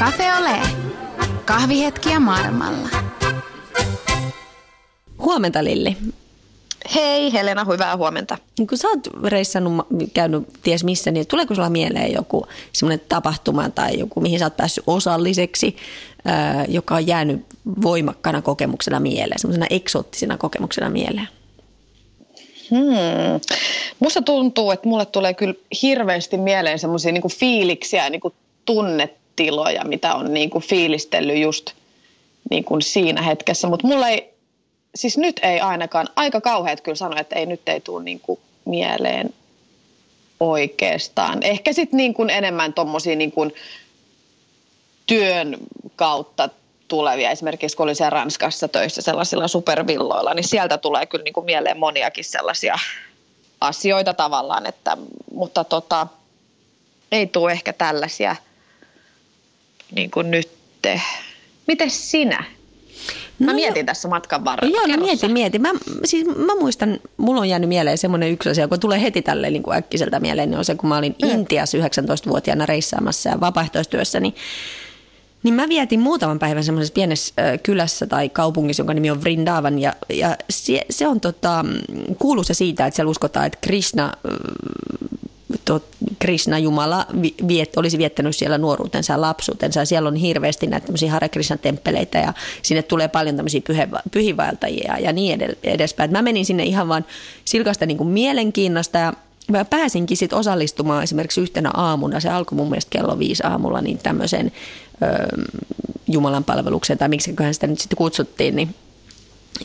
Cafe Ole. Kahvihetkiä maailmalla. Huomenta Lilli. Hei Helena, hyvää huomenta. Niin kun sä oot reissannut, käynyt ties missä, niin tuleeko sulla mieleen joku semmoinen tapahtuma tai joku, mihin sä oot päässyt osalliseksi, joka on jäänyt voimakkana kokemuksena mieleen, semmoisena eksoottisena kokemuksena mieleen? Hmm. Musta tuntuu, että mulle tulee kyllä hirveästi mieleen semmoisia niin fiiliksiä ja niin tunnetiloja, mitä on niin kuin fiilistellyt just niin kuin siinä hetkessä. Mutta mulla ei, siis nyt ei ainakaan, aika kauheat kyllä sanoa, että ei nyt ei tule niin kuin mieleen oikeastaan. Ehkä sitten niin kuin enemmän tuommoisia niin työn kautta tulevia, esimerkiksi kun oli siellä Ranskassa töissä sellaisilla supervilloilla, niin sieltä tulee kyllä niin kuin mieleen moniakin sellaisia asioita tavallaan, että, mutta tota, ei tule ehkä tällaisia niin kuin nyt. Miten sinä? Mä no mietin jo. tässä matkan varrella. Joo, no mietin, mietin. Mä, siis mä muistan, mulla on jäänyt mieleen semmoinen yksi asia, kun tulee heti tälle niin kuin äkkiseltä mieleen, niin on se, kun mä olin mm. Intiassa 19-vuotiaana reissaamassa ja vapaaehtoistyössä, niin niin mä vietin muutaman päivän semmoisessa pienessä kylässä tai kaupungissa, jonka nimi on Vrindavan. Ja, ja se, se on tota, se siitä, että siellä uskotaan, että Krishna, Krishna Jumala viet, olisi viettänyt siellä nuoruutensa ja lapsuutensa. Siellä on hirveästi näitä tämmöisiä Hare Krishna temppeleitä ja sinne tulee paljon tämmöisiä pyhivaeltajia ja niin edespäin. Mä menin sinne ihan vaan silkasta niin kuin mielenkiinnosta ja mä pääsinkin sit osallistumaan esimerkiksi yhtenä aamuna, se alkoi mun mielestä kello viisi aamulla, niin tämmöiseen Jumalan palvelukseen, tai miksiköhän sitä nyt sitten kutsuttiin, niin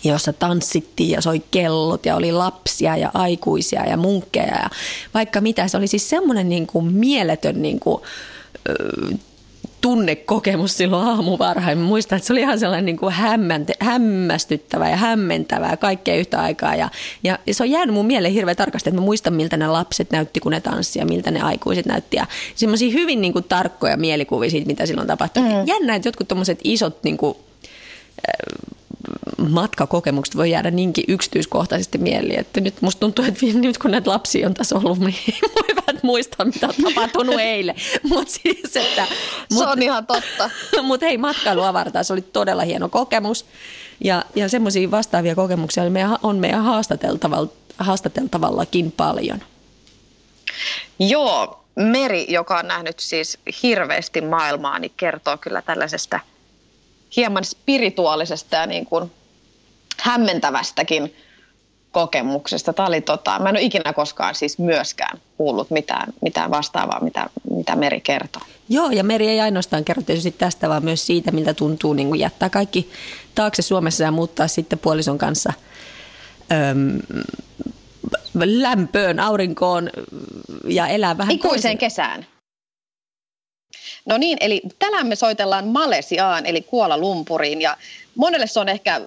jossa tanssittiin ja soi kellot ja oli lapsia ja aikuisia ja munkkeja ja vaikka mitä. Se oli siis semmoinen niin kuin mieletön niin kuin, tunnekokemus silloin aamuvarhain. Mä muistan, että se oli ihan sellainen niin kuin hämmänte, hämmästyttävä ja hämmentävä ja kaikkea yhtä aikaa. Ja, ja, se on jäänyt mun mieleen hirveän tarkasti, että mä muistan, miltä ne lapset näytti, kun ne tanssi ja miltä ne aikuiset näytti. Ja semmoisia hyvin niin kuin, tarkkoja mielikuvia siitä, mitä silloin tapahtui. Mm. Jännä, että jotkut tuommoiset isot niin kuin, matkakokemukset voi jäädä niinkin yksityiskohtaisesti mieliin, että nyt musta tuntuu, että nyt kun näitä lapsia on tässä ollut, niin voivat muistaa, mitä on tapahtunut eilen. Mut siis, että, mut, se on ihan totta. Mutta hei, matkailuavartaa, se oli todella hieno kokemus. Ja, ja semmoisia vastaavia kokemuksia on meidän, on meidän haastateltavalla, haastateltavallakin paljon. Joo, Meri, joka on nähnyt siis hirveästi maailmaa, niin kertoo kyllä tällaisesta – hieman spirituaalisesta ja niin kuin hämmentävästäkin kokemuksesta. Tämä oli tota, mä en ole ikinä koskaan siis myöskään kuullut mitään, mitään vastaavaa, mitä, mitä Meri kertoo. Joo, ja Meri ei ainoastaan kerro tietysti tästä, vaan myös siitä, miltä tuntuu niin kuin jättää kaikki taakse Suomessa ja muuttaa sitten puolison kanssa öm, lämpöön, aurinkoon ja elää vähän Ikuiseen toisen. kesään. No niin, eli tänään me soitellaan Malesiaan, eli Kuola Lumpuriin, ja monelle se on ehkä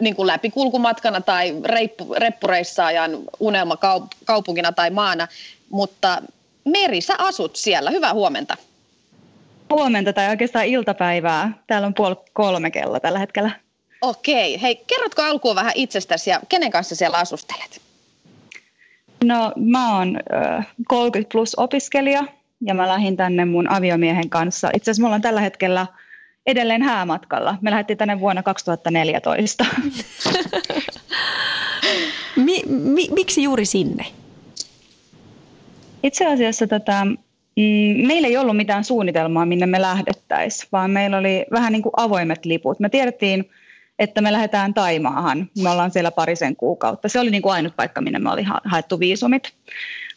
niin kuin läpikulkumatkana tai reippu, reppureissaajan unelma kaupungina tai maana, mutta Meri, sä asut siellä. Hyvää huomenta. Huomenta tai oikeastaan iltapäivää. Täällä on puoli kolme kello tällä hetkellä. Okei. Hei, kerrotko alkuun vähän itsestäsi ja kenen kanssa siellä asustelet? No mä oon 30 plus opiskelija ja mä lähdin tänne mun aviomiehen kanssa. Itse asiassa me ollaan tällä hetkellä edelleen häämatkalla. Me lähdettiin tänne vuonna 2014. mi, mi, miksi juuri sinne? Itse asiassa tota, mm, meillä ei ollut mitään suunnitelmaa, minne me lähdettäisiin, vaan meillä oli vähän niin kuin avoimet liput. Me tiedettiin, että me lähdetään Taimaahan. Me ollaan siellä parisen kuukautta. Se oli niin kuin ainut paikka, minne me oli haettu viisumit.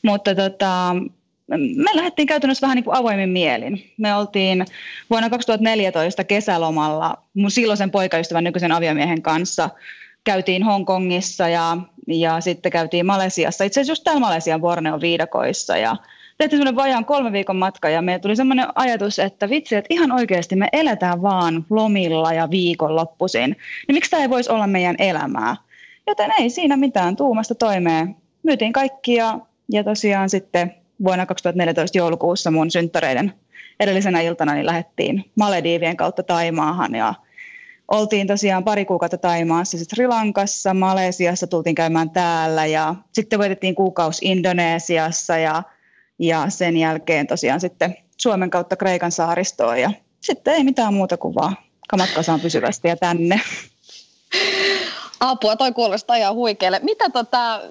Mutta tota, me lähdettiin käytännössä vähän niin kuin avoimin mielin. Me oltiin vuonna 2014 kesälomalla mun silloisen poikaystävän nykyisen aviomiehen kanssa. Käytiin Hongkongissa ja, ja sitten käytiin Malesiassa, itse asiassa just täällä Malesian Borneo viidakoissa ja tehtiin semmoinen vajaan kolme viikon matka ja meillä tuli semmoinen ajatus, että vitsi, että ihan oikeasti me eletään vaan lomilla ja viikonloppuisin. Niin miksi tämä ei voisi olla meidän elämää? Joten ei siinä mitään tuumasta toimeen. Myytiin kaikkia ja tosiaan sitten vuonna 2014 joulukuussa mun synttäreiden edellisenä iltana niin lähdettiin Malediivien kautta Taimaahan ja oltiin tosiaan pari kuukautta Taimaassa, sitten Sri Lankassa, Malesiassa tultiin käymään täällä ja sitten voitettiin kuukausi Indonesiassa ja, ja sen jälkeen tosiaan sitten Suomen kautta Kreikan saaristoon ja sitten ei mitään muuta kuin vaan kamat kasaan pysyvästi ja tänne. Apua, toi kuulostaa ihan huikealle. Mitä tota,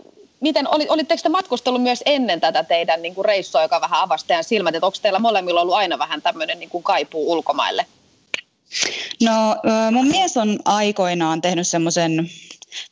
miten, oli, olitteko te matkustellut myös ennen tätä teidän niin kuin reissua, joka vähän avasi teidän silmät, että onko teillä molemmilla ollut aina vähän tämmöinen niin kuin kaipuu ulkomaille? No mun mies on aikoinaan tehnyt semmoisen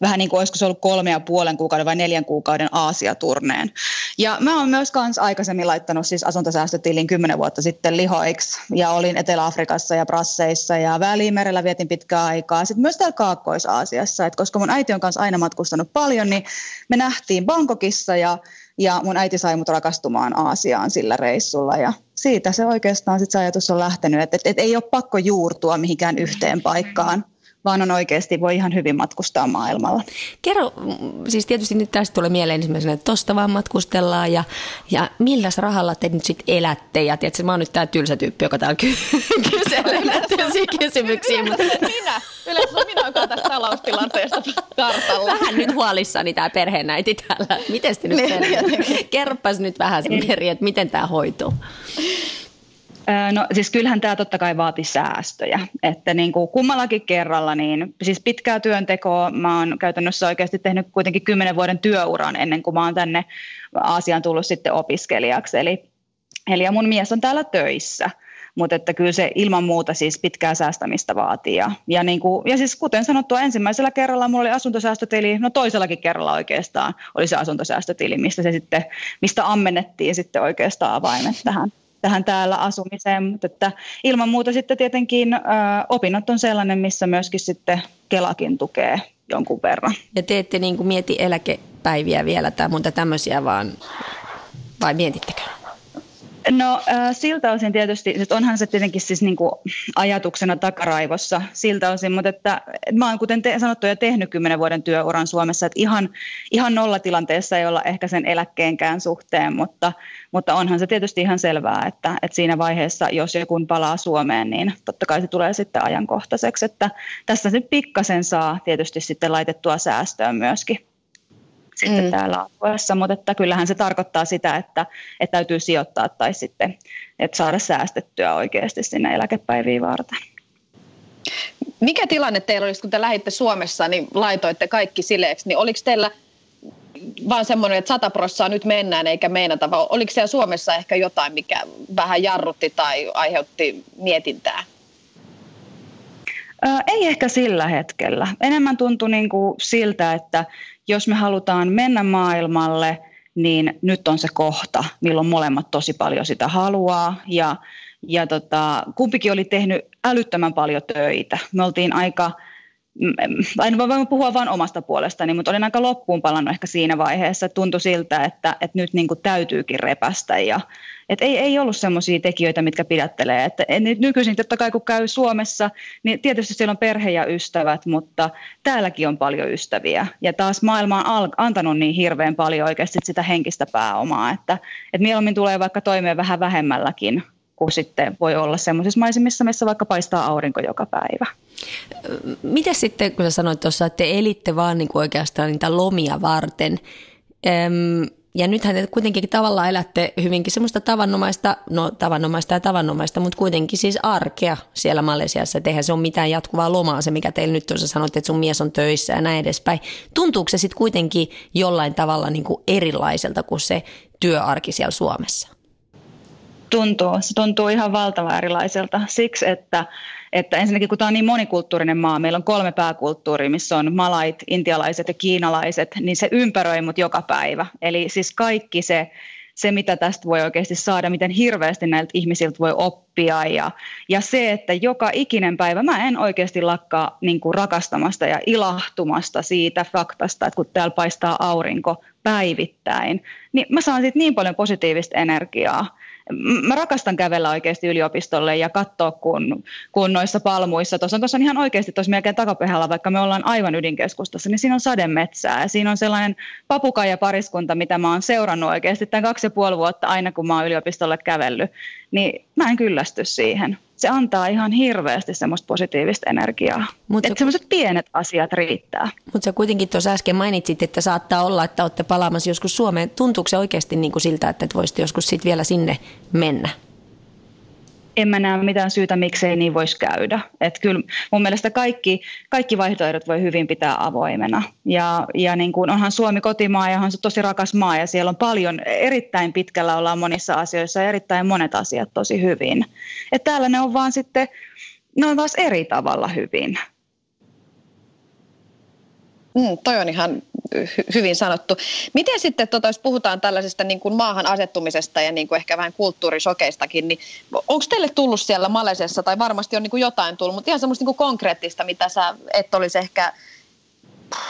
vähän niin kuin olisiko se ollut kolme ja puolen kuukauden vai neljän kuukauden Aasia-turneen. Ja mä oon myös kans aikaisemmin laittanut siis asuntosäästötilin kymmenen vuotta sitten lihoiksi ja olin Etelä-Afrikassa ja Brasseissa ja Välimerellä vietin pitkää aikaa. Sitten myös täällä Kaakkois-Aasiassa, että koska mun äiti on kanssa aina matkustanut paljon, niin me nähtiin Bangkokissa ja ja mun äiti sai mut rakastumaan Aasiaan sillä reissulla ja siitä se oikeastaan sit se ajatus on lähtenyt, että et, et ei ole pakko juurtua mihinkään yhteen paikkaan, vaan on oikeasti, voi ihan hyvin matkustaa maailmalla. Kerro, siis tietysti nyt tästä tulee mieleen ensimmäisenä, että tosta vaan matkustellaan ja, ja milläs rahalla te nyt sitten elätte? Ja tiedätkö, mä oon nyt tää tylsä tyyppi, joka täällä ky- kyselee näitä kysymyksiä. Mutta... Minä, yleensä minä olen tästä taloustilanteesta kartalla. Vähän nyt huolissani tämä perheenäiti täällä. Miten te nyt Kerropas nyt vähän sen peri, että miten tämä hoituu. No siis kyllähän tämä totta kai vaati säästöjä, että niin kuin kummallakin kerralla, niin siis pitkää työntekoa, mä oon käytännössä oikeasti tehnyt kuitenkin kymmenen vuoden työuran ennen kuin mä oon tänne Aasiaan tullut sitten opiskelijaksi, eli, eli ja mun mies on täällä töissä, mutta että kyllä se ilman muuta siis pitkää säästämistä vaatii. Ja, ja, niin kuin, ja siis kuten sanottua, ensimmäisellä kerralla mulla oli asuntosäästötili, no toisellakin kerralla oikeastaan oli se asuntosäästötili, mistä, se sitten, mistä ammennettiin sitten oikeastaan avaimet tähän tähän täällä asumiseen, mutta että ilman muuta sitten tietenkin ö, opinnot on sellainen, missä myöskin sitten Kelakin tukee jonkun verran. Ja te ette niin kuin mieti eläkepäiviä vielä tai muuta tämmöisiä, vaan vai mietittekö? No siltä osin tietysti, että onhan se tietenkin siis niin kuin ajatuksena takaraivossa siltä osin, mutta että, mä oon kuten te, sanottu jo tehnyt kymmenen vuoden työuran Suomessa, että ihan, ihan nollatilanteessa ei olla ehkä sen eläkkeenkään suhteen, mutta, mutta onhan se tietysti ihan selvää, että, että siinä vaiheessa, jos joku palaa Suomeen, niin totta kai se tulee sitten ajankohtaiseksi, että tässä se pikkasen saa tietysti sitten laitettua säästöön myöskin sitten mm. täällä alueessa, mutta että kyllähän se tarkoittaa sitä, että, että täytyy sijoittaa tai sitten että saada säästettyä oikeasti sinne eläkepäiviin varten. Mikä tilanne teillä olisi, kun te lähditte Suomessa, niin laitoitte kaikki sileeksi, niin oliko teillä vaan semmoinen, että sata prossaa nyt mennään eikä meinata, vai oliko siellä Suomessa ehkä jotain, mikä vähän jarrutti tai aiheutti mietintää? Ei ehkä sillä hetkellä. Enemmän tuntui niin kuin siltä, että jos me halutaan mennä maailmalle, niin nyt on se kohta, milloin molemmat tosi paljon sitä haluaa. Ja, ja tota, kumpikin oli tehnyt älyttömän paljon töitä. Me oltiin aika en voi puhua vain omasta puolestani, mutta olin aika loppuun palannut ehkä siinä vaiheessa. Tuntui siltä, että, että nyt niin kuin täytyykin repästä ja että ei, ei ollut semmoisia tekijöitä, mitkä pidättelee. Että nykyisin totta kai kun käy Suomessa, niin tietysti siellä on perhe ja ystävät, mutta täälläkin on paljon ystäviä. Ja taas maailma on antanut niin hirveän paljon oikeasti sitä henkistä pääomaa, että, että mieluummin tulee vaikka toimeen vähän vähemmälläkin kuin sitten voi olla semmoisissa maisemissa, missä vaikka paistaa aurinko joka päivä. Miten sitten, kun sä sanoit tuossa, että te elitte vaan niin kuin oikeastaan niitä lomia varten, Öm, ja nythän te kuitenkin tavallaan elätte hyvinkin semmoista tavanomaista, no tavanomaista ja tavanomaista, mutta kuitenkin siis arkea siellä Malesiassa. Eihän se ole mitään jatkuvaa lomaa se, mikä teillä nyt tuossa sanoit, että sun mies on töissä ja näin edespäin. Tuntuuko se sitten kuitenkin jollain tavalla niin kuin erilaiselta kuin se työarki siellä Suomessa? Tuntuu. Se tuntuu ihan valtavan erilaiselta siksi, että että ensinnäkin kun tämä on niin monikulttuurinen maa, meillä on kolme pääkulttuuria, missä on malait, intialaiset ja kiinalaiset, niin se ympäröi mut joka päivä. Eli siis kaikki se, se, mitä tästä voi oikeasti saada, miten hirveästi näiltä ihmisiltä voi oppia ja, ja se, että joka ikinen päivä mä en oikeasti lakkaa niin kuin rakastamasta ja ilahtumasta siitä faktasta, että kun täällä paistaa aurinko päivittäin, niin mä saan siitä niin paljon positiivista energiaa mä rakastan kävellä oikeasti yliopistolle ja katsoa, kun, kun noissa palmuissa, tuossa on, tuossa on ihan oikeasti tuossa melkein takapihalla, vaikka me ollaan aivan ydinkeskustassa, niin siinä on sademetsää. Ja siinä on sellainen papukaija pariskunta, mitä mä oon seurannut oikeasti tämän kaksi ja puoli vuotta aina, kun mä oon yliopistolle kävellyt, niin mä en kyllästy siihen se antaa ihan hirveästi semmoista positiivista energiaa. Mut että semmoiset pienet asiat riittää. Mutta sä kuitenkin tuossa äsken mainitsit, että saattaa olla, että olette palaamassa joskus Suomeen. Tuntuuko se oikeasti niin kuin siltä, että voisitte joskus sit vielä sinne mennä? En mä näe mitään syytä, miksei niin voisi käydä. Et kyllä mun mielestä kaikki, kaikki vaihtoehdot voi hyvin pitää avoimena. Ja, ja niin kuin onhan Suomi kotimaa ja onhan se tosi rakas maa ja siellä on paljon, erittäin pitkällä ollaan monissa asioissa ja erittäin monet asiat tosi hyvin. Et täällä ne on vaan sitten, ne on taas eri tavalla hyvin. Mm, toi on ihan hyvin sanottu. Miten sitten, tota, jos puhutaan tällaisesta niin kuin maahan asettumisesta ja niin kuin ehkä vähän kulttuurisokeistakin, niin onko teille tullut siellä Malesiassa, tai varmasti on niin kuin jotain tullut, mutta ihan semmoista niin kuin konkreettista, mitä sä et olisi ehkä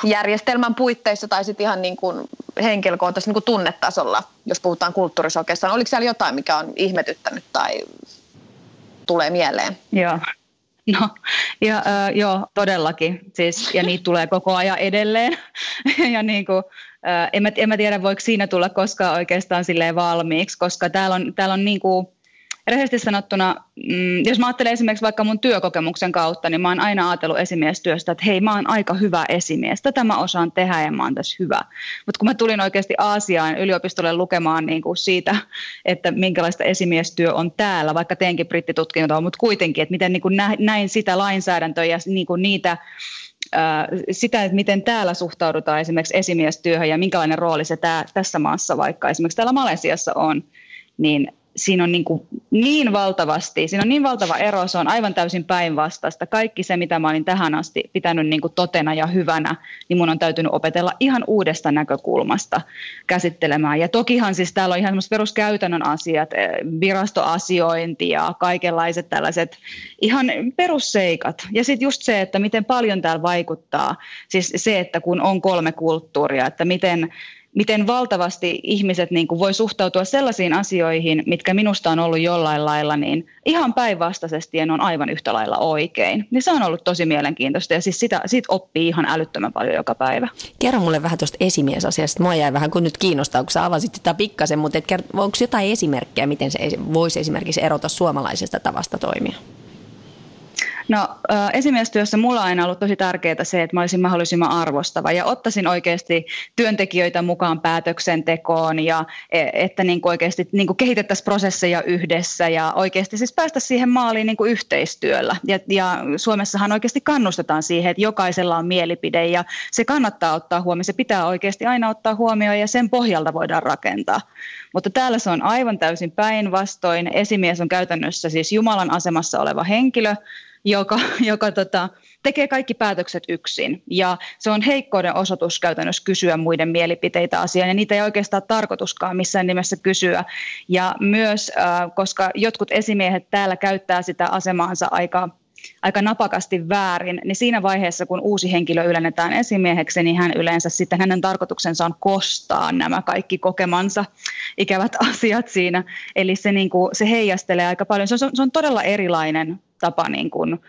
järjestelmän puitteissa tai sitten ihan niin kuin henkilökohtaisesti niin kuin tunnetasolla, jos puhutaan kulttuurisokeista. Oliko siellä jotain, mikä on ihmetyttänyt tai tulee mieleen? Joo. No, ja, äh, joo, todellakin. Siis, ja niitä tulee koko ajan edelleen. ja niin kuin, äh, en, mä, en mä tiedä, voiko siinä tulla koskaan oikeastaan silleen valmiiksi, koska täällä on, täällä on niin kuin, rehellisesti sanottuna, mm, jos mä ajattelen esimerkiksi vaikka mun työkokemuksen kautta, niin mä oon aina ajatellut esimiestyöstä, että hei, mä oon aika hyvä esimies. Tätä mä osaan tehdä ja mä oon tässä hyvä. Mutta kun mä tulin oikeasti Aasiaan yliopistolle lukemaan niin kuin siitä, että minkälaista esimiestyö on täällä, vaikka teenkin brittitutkintoa, mutta kuitenkin, että miten niin kuin näin sitä lainsäädäntöä ja niin kuin niitä sitä, että miten täällä suhtaudutaan esimerkiksi esimiestyöhön ja minkälainen rooli se tää, tässä maassa vaikka esimerkiksi täällä Malesiassa on, niin siinä on niin, kuin niin valtavasti, siinä on niin valtava ero, se on aivan täysin päinvastaista. Kaikki se, mitä mä olin tähän asti pitänyt niin kuin totena ja hyvänä, niin mun on täytynyt opetella ihan uudesta näkökulmasta käsittelemään. Ja tokihan siis täällä on ihan semmoiset peruskäytännön asiat, eh, virastoasiointi ja kaikenlaiset tällaiset ihan perusseikat. Ja sitten just se, että miten paljon täällä vaikuttaa, siis se, että kun on kolme kulttuuria, että miten miten valtavasti ihmiset niin kuin voi suhtautua sellaisiin asioihin, mitkä minusta on ollut jollain lailla niin ihan päinvastaisesti ne on aivan yhtä lailla oikein. Niin se on ollut tosi mielenkiintoista ja siis sitä, siitä oppii ihan älyttömän paljon joka päivä. Kerro mulle vähän tuosta esimiesasiasta. Mua jäi vähän kun nyt kiinnostaa, kun sä avasit sitä pikkasen, mutta onko jotain esimerkkejä, miten se voisi esimerkiksi erota suomalaisesta tavasta toimia? No esimiestyössä mulla on aina ollut tosi tärkeää se, että mä olisin mahdollisimman arvostava ja ottaisin oikeasti työntekijöitä mukaan päätöksentekoon ja e, että niin kuin oikeasti niin kuin kehitettäisiin prosesseja yhdessä ja oikeasti siis päästä siihen maaliin niin kuin yhteistyöllä. Ja, ja Suomessahan oikeasti kannustetaan siihen, että jokaisella on mielipide ja se kannattaa ottaa huomioon. Se pitää oikeasti aina ottaa huomioon ja sen pohjalta voidaan rakentaa. Mutta täällä se on aivan täysin päinvastoin. Esimies on käytännössä siis Jumalan asemassa oleva henkilö, joka, joka tota, tekee kaikki päätökset yksin. Ja se on heikkouden osoitus käytännössä kysyä muiden mielipiteitä asiaan, ja niitä ei oikeastaan tarkoituskaan missään nimessä kysyä. Ja myös, äh, koska jotkut esimiehet täällä käyttää sitä asemaansa aika aika napakasti väärin, niin siinä vaiheessa, kun uusi henkilö ylennetään esimieheksi, niin hän yleensä sitten hänen tarkoituksensa on kostaa nämä kaikki kokemansa ikävät asiat siinä. Eli se, niin kuin, se heijastelee aika paljon. Se on, se on todella erilainen tapa niin kuin,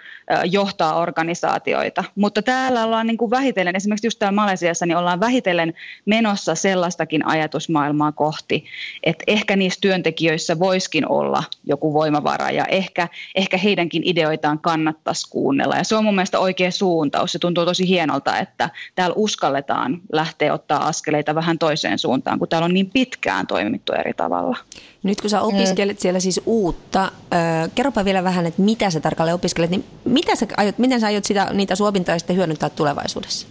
johtaa organisaatioita. Mutta täällä ollaan niin kuin vähitellen, esimerkiksi just täällä Malesiassa, niin ollaan vähitellen menossa sellaistakin ajatusmaailmaa kohti, että ehkä niissä työntekijöissä voiskin olla joku voimavara ja ehkä, ehkä heidänkin ideoitaan kannattaisi kuunnella. Ja se on mun mielestä oikea suuntaus. Se tuntuu tosi hienolta, että täällä uskalletaan lähteä ottaa askeleita vähän toiseen suuntaan, kun täällä on niin pitkään toimittu eri tavalla. Nyt kun sä opiskelet mm. siellä siis uutta, äh, kerropa vielä vähän, että mitä sä tarkalleen opiskelet, niin mitä sä aiot, miten sä aiot sitä, niitä sun opintoja sitten hyödyntää tulevaisuudessa?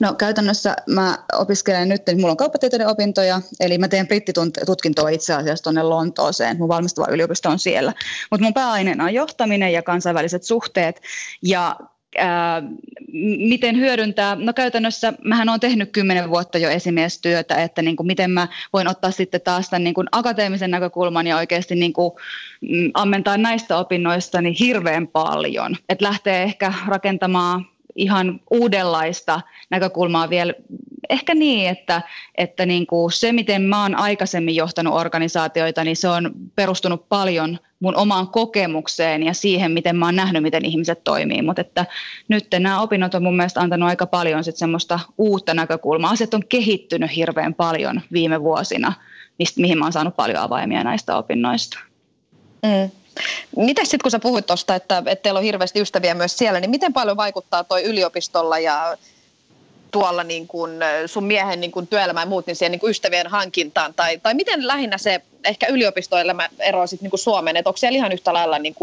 No käytännössä mä opiskelen nyt, että mulla on kauppatieteiden opintoja, eli mä teen brittitutkintoa itse asiassa tuonne Lontooseen, mun valmistuva yliopisto on siellä. Mutta mun pääaineena on johtaminen ja kansainväliset suhteet, ja miten hyödyntää, no käytännössä mähän olen tehnyt kymmenen vuotta jo esimiestyötä, että niin kuin miten mä voin ottaa sitten taas tämän niin kuin akateemisen näkökulman ja oikeasti niin kuin, mm, ammentaa näistä opinnoista niin hirveän paljon, että lähtee ehkä rakentamaan ihan uudenlaista näkökulmaa vielä. Ehkä niin, että, että niin kuin se, miten mä oon aikaisemmin johtanut organisaatioita, niin se on perustunut paljon mun omaan kokemukseen ja siihen, miten mä oon nähnyt, miten ihmiset toimii. Mutta että nyt nämä opinnot on mun mielestä antanut aika paljon sit semmoista uutta näkökulmaa. Asiat on kehittynyt hirveän paljon viime vuosina, mistä, mihin mä oon saanut paljon avaimia näistä opinnoista. Mm. Miten sitten, kun sä puhuit tuosta, että, että teillä on hirveästi ystäviä myös siellä, niin miten paljon vaikuttaa toi yliopistolla ja tuolla niin kuin sun miehen niin kuin työelämään muut, niin siihen niin ystävien hankintaan? Tai, tai miten lähinnä se ehkä yliopistoelämä eroaa sitten niin Suomeen? Että onko siellä ihan yhtä lailla niin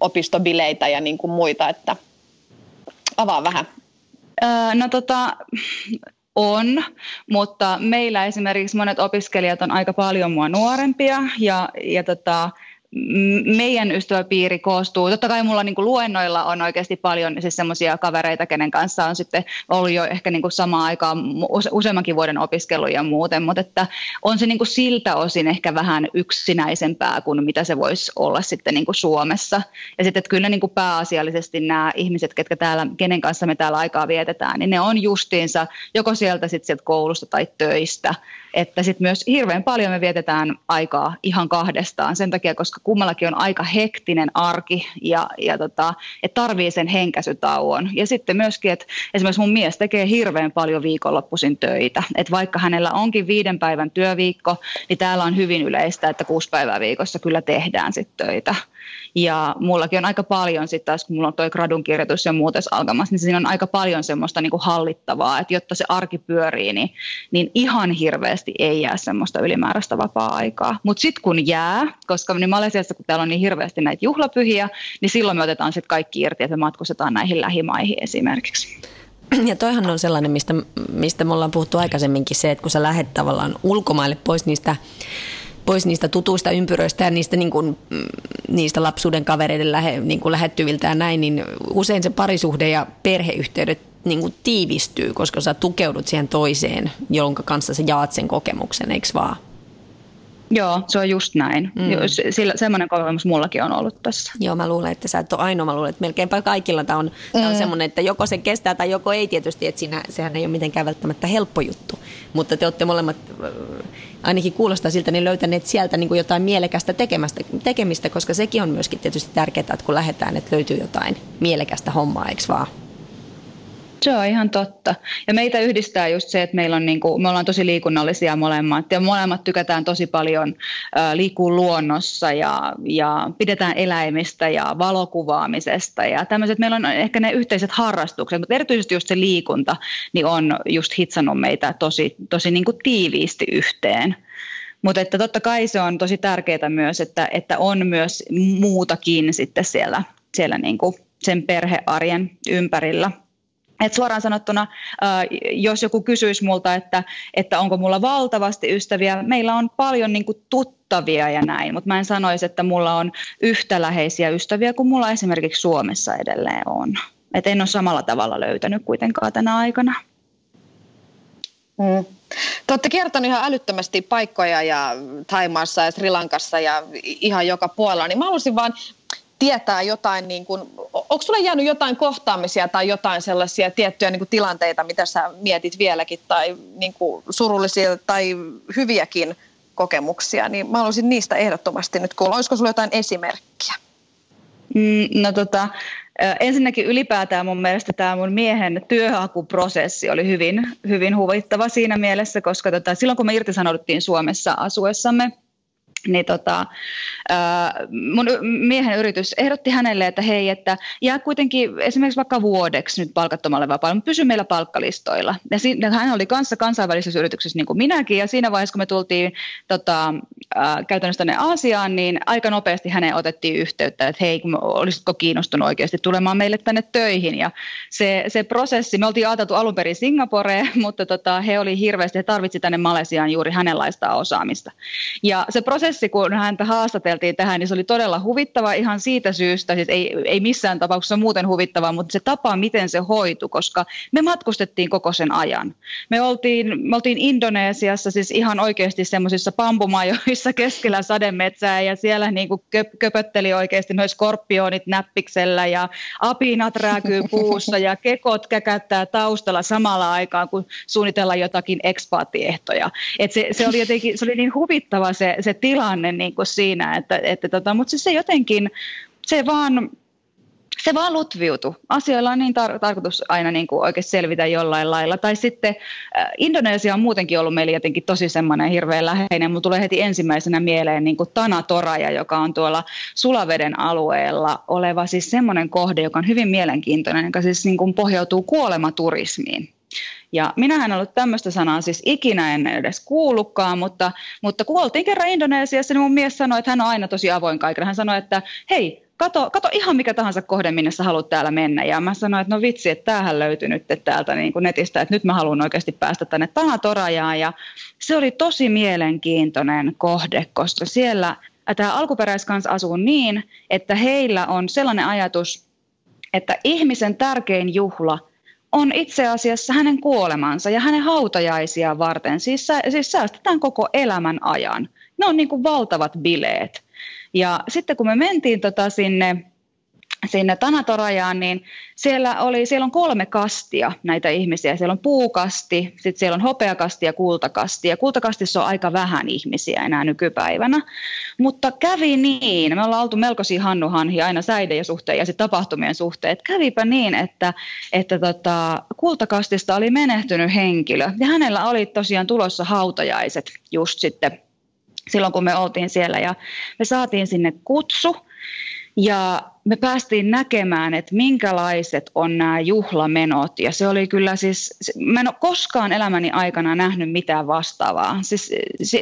opistobileitä ja niin muita? Että avaa vähän. Öö, no tota, on, mutta meillä esimerkiksi monet opiskelijat on aika paljon mua nuorempia ja, ja tota, meidän ystäväpiiri koostuu, totta kai mulla niin kuin luennoilla on oikeasti paljon siis semmoisia kavereita, kenen kanssa on sitten ollut jo ehkä niin kuin samaan aikaan useammankin vuoden opiskelu ja muuten, mutta että on se niin kuin siltä osin ehkä vähän yksinäisempää kuin mitä se voisi olla sitten niin kuin Suomessa. Ja sitten että kyllä niin kuin pääasiallisesti nämä ihmiset, ketkä täällä, kenen kanssa me täällä aikaa vietetään, niin ne on justiinsa joko sieltä sitten sieltä koulusta tai töistä, että sitten myös hirveän paljon me vietetään aikaa ihan kahdestaan sen takia, koska kummallakin on aika hektinen arki ja, ja tota, että tarvii sen henkäsytauon. Ja sitten myöskin, että esimerkiksi mun mies tekee hirveän paljon viikonloppuisin töitä. Että vaikka hänellä onkin viiden päivän työviikko, niin täällä on hyvin yleistä, että kuusi päivää viikossa kyllä tehdään sitten töitä. Ja mullakin on aika paljon sitten taas, kun mulla on toi gradun kirjoitus ja muut alkamassa, niin siinä on aika paljon semmoista niin kuin hallittavaa, että jotta se arki pyörii, niin, niin ihan hirveästi ei jää semmoista ylimääräistä vapaa-aikaa. Mutta sitten kun jää, koska niin Malesiassa kun täällä on niin hirveästi näitä juhlapyhiä, niin silloin me otetaan sitten kaikki irti, että me matkustetaan näihin lähimaihin esimerkiksi. Ja toihan on sellainen, mistä, mistä me ollaan puhuttu aikaisemminkin, se, että kun sä lähdet tavallaan ulkomaille pois niistä pois niistä tutuista ympyröistä ja niistä, niin kuin, mm, niistä lapsuuden kavereiden lähe, niin kuin lähettyviltä ja näin, niin usein se parisuhde ja perheyhteydet niin kuin tiivistyy, koska sä tukeudut siihen toiseen, jonka kanssa sä jaat sen kokemuksen, eikö vaan? Joo, se on just näin. Mm. Sillä, semmoinen kokemus mullakin on ollut tässä. Joo, mä luulen, että sä et ole ainoa. Mä luulen, että melkeinpä kaikilla tämä on, mm. on semmoinen, että joko se kestää tai joko ei tietysti. Että siinä, sehän ei ole mitenkään välttämättä helppo juttu. Mutta te olette molemmat, äh, ainakin kuulostaa siltä, niin löytäneet sieltä niin kuin jotain mielekästä tekemästä, tekemistä, koska sekin on myöskin tietysti tärkeää, että kun lähdetään, että löytyy jotain mielekästä hommaa, eikö vaan? Se on ihan totta. Ja meitä yhdistää just se, että meillä on niin kuin, me ollaan tosi liikunnallisia molemmat ja molemmat tykätään tosi paljon äh, luonnossa ja, ja pidetään eläimistä ja valokuvaamisesta ja tämmöiset. Meillä on ehkä ne yhteiset harrastukset, mutta erityisesti just se liikunta niin on just hitsannut meitä tosi, tosi niin kuin tiiviisti yhteen. Mutta että totta kai se on tosi tärkeää myös, että, että on myös muutakin sitten siellä, siellä niin kuin sen perhearjen ympärillä. Et suoraan sanottuna, jos joku kysyisi multa, että, että onko mulla valtavasti ystäviä, meillä on paljon niin kuin tuttavia ja näin, mutta mä en sanoisi, että mulla on yhtä läheisiä ystäviä kuin mulla esimerkiksi Suomessa edelleen on. Et en ole samalla tavalla löytänyt kuitenkaan tänä aikana. Mm. Te olette kertonut ihan älyttömästi paikkoja ja Taimaassa ja Sri Lankassa ja ihan joka puolella, niin mä haluaisin vaan tietää jotain, niin kuin, onko sulle jäänyt jotain kohtaamisia tai jotain sellaisia tiettyjä niin kuin tilanteita, mitä sä mietit vieläkin, tai niin kuin surullisia tai hyviäkin kokemuksia, niin mä haluaisin niistä ehdottomasti nyt kuulla. Olisiko sulla jotain esimerkkiä? Mm, no tota, ensinnäkin ylipäätään mun mielestä tämä mun miehen työhakuprosessi oli hyvin, hyvin huvittava siinä mielessä, koska tota, silloin kun me irtisanouduttiin Suomessa asuessamme, niin tota, mun miehen yritys ehdotti hänelle, että hei, että jää kuitenkin esimerkiksi vaikka vuodeksi nyt palkattomalle vapaalle, mutta pysy meillä palkkalistoilla. Ja siinä, hän oli kanssa kansainvälisessä yrityksessä niin kuin minäkin, ja siinä vaiheessa, kun me tultiin tota, käytännössä tänne Aasiaan, niin aika nopeasti häneen otettiin yhteyttä, että hei, olisitko kiinnostunut oikeasti tulemaan meille tänne töihin. Ja se, se prosessi, me oltiin ajateltu alun perin Singaporeen, mutta tota, he oli hirveästi, he tarvitsi tänne Malesiaan juuri hänenlaista osaamista. Ja se prosessi prosessi, kun häntä haastateltiin tähän, niin se oli todella huvittava ihan siitä syystä, siis ei, ei missään tapauksessa muuten huvittava, mutta se tapa, miten se hoitu, koska me matkustettiin koko sen ajan. Me oltiin, me oltiin Indonesiassa siis ihan oikeasti semmoisissa pampumajoissa keskellä sademetsää ja siellä niin kuin köp, köpötteli oikeasti noin skorpionit näppiksellä ja apinat rääkyy puussa ja kekot käkättää taustalla samalla aikaan, kun suunnitellaan jotakin ekspaattiehtoja. Et se, se, oli jotenkin, se oli niin huvittava se, se tila, tilanne niin kuin siinä, että, että tota, mutta siis se jotenkin, se vaan, se vaan lutviutui. Asioilla on niin tar- tarkoitus aina niin kuin oikein selvitä jollain lailla. Tai sitten äh, Indonesia on muutenkin ollut meillä jotenkin tosi semmoinen hirveän läheinen. Mutta tulee heti ensimmäisenä mieleen niin kuin Tana Toraja, joka on tuolla Sulaveden alueella oleva siis semmoinen kohde, joka on hyvin mielenkiintoinen, joka siis niin kuin pohjautuu kuolematurismiin. Ja minä en ollut tämmöistä sanaa siis ikinä en edes kuullutkaan, mutta, mutta kun oltiin kerran Indonesiassa, niin mun mies sanoi, että hän on aina tosi avoin kaikille. Hän sanoi, että hei, kato, kato ihan mikä tahansa kohde, minne sä haluat täällä mennä. Ja mä sanoin, että no vitsi, että tämähän löytyi nyt täältä niin kuin netistä, että nyt mä haluan oikeasti päästä tänne Tanatorajaan. Ja se oli tosi mielenkiintoinen kohde, koska siellä tämä alkuperäiskans asuu niin, että heillä on sellainen ajatus, että ihmisen tärkein juhla on itse asiassa hänen kuolemansa ja hänen hautajaisia varten. Siis, siis säästetään koko elämän ajan. Ne on niin kuin valtavat bileet. Ja sitten kun me mentiin tota sinne sinne Tanatorajaan, niin siellä, oli, siellä on kolme kastia näitä ihmisiä. Siellä on puukasti, sitten siellä on hopeakasti ja kultakasti. Ja kultakastissa on aika vähän ihmisiä enää nykypäivänä. Mutta kävi niin, me ollaan oltu melkoisia hannuhanhia aina säiden suhteen ja sitten tapahtumien suhteen. Että kävipä niin, että, että tota, kultakastista oli menehtynyt henkilö. Ja hänellä oli tosiaan tulossa hautajaiset just sitten silloin, kun me oltiin siellä. Ja me saatiin sinne kutsu. Ja me päästiin näkemään, että minkälaiset on nämä juhlamenot. Ja se oli kyllä siis, mä en ole koskaan elämäni aikana nähnyt mitään vastaavaa. Siis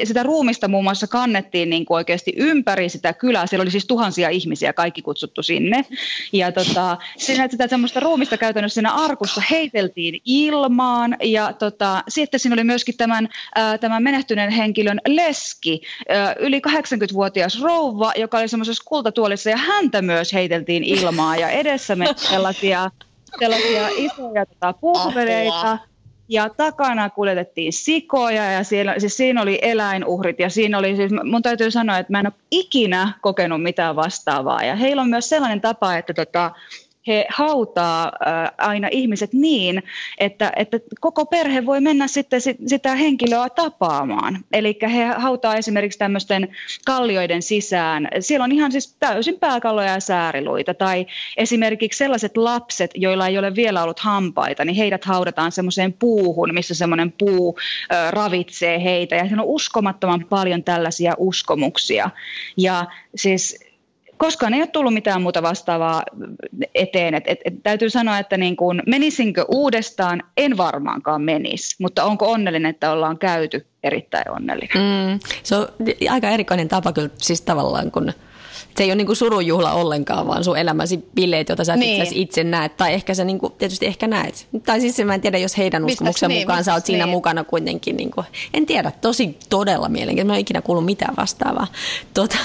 sitä ruumista muun muassa kannettiin niin kuin oikeasti ympäri sitä kylää. Siellä oli siis tuhansia ihmisiä, kaikki kutsuttu sinne. Ja tota, siinä sitä semmoista ruumista käytännössä siinä arkussa heiteltiin ilmaan. Ja tota, sitten siinä oli myöskin tämän, tämän menehtyneen henkilön leski, yli 80-vuotias rouva, joka oli semmoisessa kultatuolissa ja häntä myös heiteltiin heiteltiin ilmaa ja edessä me sellaisia, sellaisia isoja tota, puhvereita. Ja takana kuljetettiin sikoja ja siellä, siis siinä oli eläinuhrit ja siinä oli siis, mun täytyy sanoa, että mä en ole ikinä kokenut mitään vastaavaa. Ja heillä on myös sellainen tapa, että tota, he hautaa aina ihmiset niin, että, että koko perhe voi mennä sitten sitä henkilöä tapaamaan. Eli he hautaa esimerkiksi tämmöisten kallioiden sisään. Siellä on ihan siis täysin pääkalloja ja sääriluita. Tai esimerkiksi sellaiset lapset, joilla ei ole vielä ollut hampaita, niin heidät haudataan semmoiseen puuhun, missä semmoinen puu ravitsee heitä. Ja siellä on uskomattoman paljon tällaisia uskomuksia. Ja siis koskaan ei ole tullut mitään muuta vastaavaa eteen. Et, et, et, täytyy sanoa, että niin kun, menisinkö uudestaan, en varmaankaan menisi, mutta onko onnellinen, että ollaan käyty erittäin onnellinen. Mm, se on aika erikoinen tapa kyllä siis tavallaan, kun se ei ole niin surujuhla ollenkaan, vaan sun elämäsi bileet, joita sä niin. itse, itse näet. Tai ehkä sä niin kuin, tietysti ehkä näet. Tai siis mä en tiedä, jos heidän uskomuksen niin, mukaan sä oot siinä niin. mukana kuitenkin. Niin kuin, en tiedä, tosi todella mielenkiintoista. Mä en ikinä kuullut mitään vastaavaa. Tota,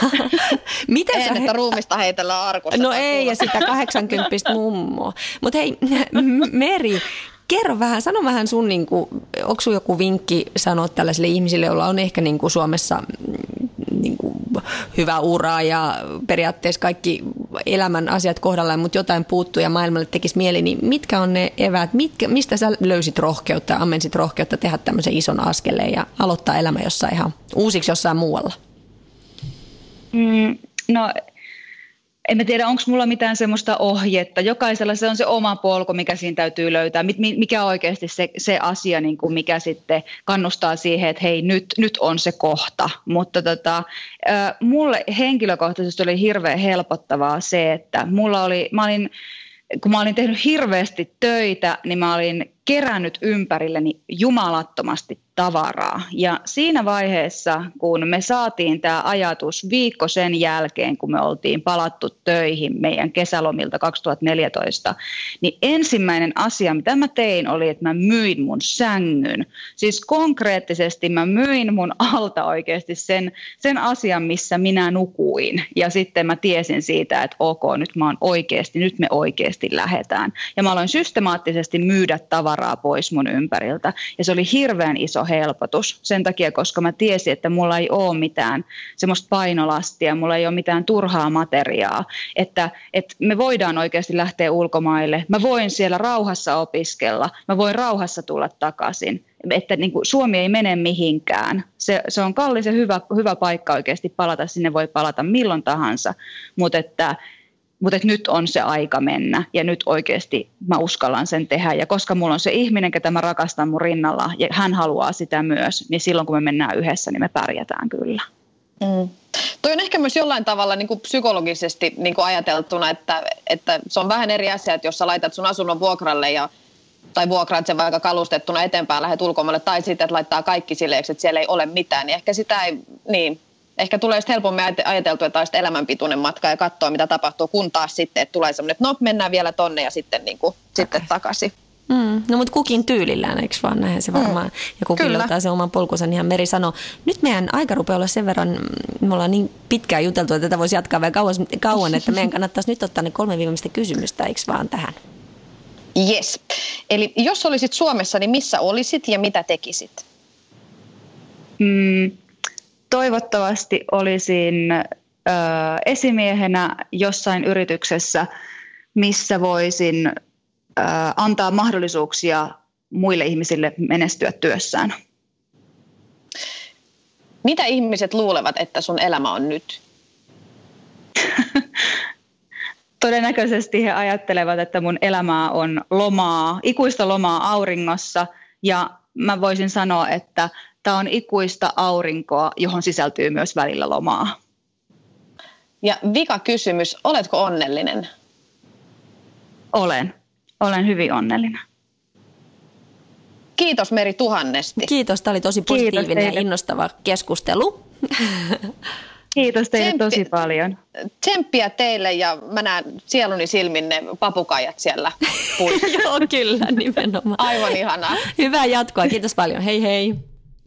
mitä en, sä... että ruumista heitellään arkussa. No ei, kuulla. ja sitä 80 mummoa. Mutta hei, Meri, kerro vähän, sano vähän sun, niin kuin, onko sun joku vinkki sanoa tällaisille ihmisille, joilla on ehkä niin kuin Suomessa niin kuin hyvä ura ja periaatteessa kaikki elämän asiat kohdallaan, mutta jotain puuttuu ja maailmalle tekisi mieli, niin mitkä on ne eväät, mitkä, mistä sä löysit rohkeutta ja ammensit rohkeutta tehdä tämmöisen ison askeleen ja aloittaa elämä jossain ihan uusiksi jossain muualla? Mm, no en mä tiedä, onko mulla mitään semmoista ohjetta. Jokaisella se on se oma polku, mikä siinä täytyy löytää. Mikä oikeasti se, se asia, niin kuin mikä sitten kannustaa siihen, että hei, nyt, nyt on se kohta. Mutta tota, mulle henkilökohtaisesti oli hirveän helpottavaa se, että mulla oli, mä olin, kun mä olin tehnyt hirveästi töitä, niin mä olin kerännyt ympärilleni jumalattomasti tavaraa. Ja siinä vaiheessa, kun me saatiin tämä ajatus viikko sen jälkeen, kun me oltiin palattu töihin meidän kesälomilta 2014, niin ensimmäinen asia, mitä mä tein, oli, että mä myin mun sängyn. Siis konkreettisesti mä myin mun alta oikeasti sen, sen asian, missä minä nukuin. Ja sitten mä tiesin siitä, että ok, nyt mä oon oikeasti, nyt me oikeasti lähetään. Ja mä aloin systemaattisesti myydä tavaraa pois mun ympäriltä. Ja se oli hirveän iso helpotus. Sen takia, koska mä tiesin, että mulla ei ole mitään semmoista painolastia, mulla ei ole mitään turhaa materiaa, että, että me voidaan oikeasti lähteä ulkomaille, mä voin siellä rauhassa opiskella, mä voin rauhassa tulla takaisin. Että niin kuin Suomi ei mene mihinkään. Se, se on kallis ja hyvä, hyvä paikka oikeasti palata, sinne voi palata milloin tahansa, mutta että mutta nyt on se aika mennä ja nyt oikeasti mä uskallan sen tehdä. Ja koska mulla on se ihminen, ketä mä rakastan mun rinnalla ja hän haluaa sitä myös, niin silloin kun me mennään yhdessä, niin me pärjätään kyllä. Mm. Toi on ehkä myös jollain tavalla niin kuin psykologisesti niin kuin ajateltuna, että, että se on vähän eri asia, että jos sä laitat sun asunnon vuokralle ja tai vuokraat sen vaikka kalustettuna eteenpäin, lähdet ulkomaille, tai sitten, että laittaa kaikki silleen, että siellä ei ole mitään, niin ehkä sitä ei, niin, ehkä tulee sitten helpommin ajateltu, että olisi elämänpituinen matka ja katsoa, mitä tapahtuu, kun taas sitten, että tulee semmoinen, että no, mennään vielä tonne ja sitten, niin kuin, sitten takaisin. Mm, no mutta kukin tyylillään, eikö vaan näin se varmaan. Mm, ja kukin kyllä. löytää sen oman polkunsa, niin ihan Meri sanoi. Nyt meidän aika rupeaa olla sen verran, me ollaan niin pitkään juteltu, että tätä voisi jatkaa vielä kauan, kauan että meidän kannattaisi nyt ottaa ne kolme viimeistä kysymystä, eikö vaan tähän? Yes. Eli jos olisit Suomessa, niin missä olisit ja mitä tekisit? Mm, toivottavasti olisin ö, esimiehenä jossain yrityksessä, missä voisin ö, antaa mahdollisuuksia muille ihmisille menestyä työssään. Mitä ihmiset luulevat, että sun elämä on nyt? Todennäköisesti he ajattelevat, että mun elämää on lomaa, ikuista lomaa auringossa ja mä voisin sanoa, että tämä on ikuista aurinkoa, johon sisältyy myös välillä lomaa. Ja vika kysymys, oletko onnellinen? Olen. Olen hyvin onnellinen. Kiitos Meri tuhannesti. Kiitos, tämä oli tosi positiivinen ja innostava keskustelu. Kiitos teille Tsemppi, tosi paljon. Tsemppiä teille ja mä näen sieluni silmin ne papukajat siellä Joo, kyllä, nimenomaan. Aivan ihanaa. Hyvää jatkoa, kiitos paljon. Hei hei.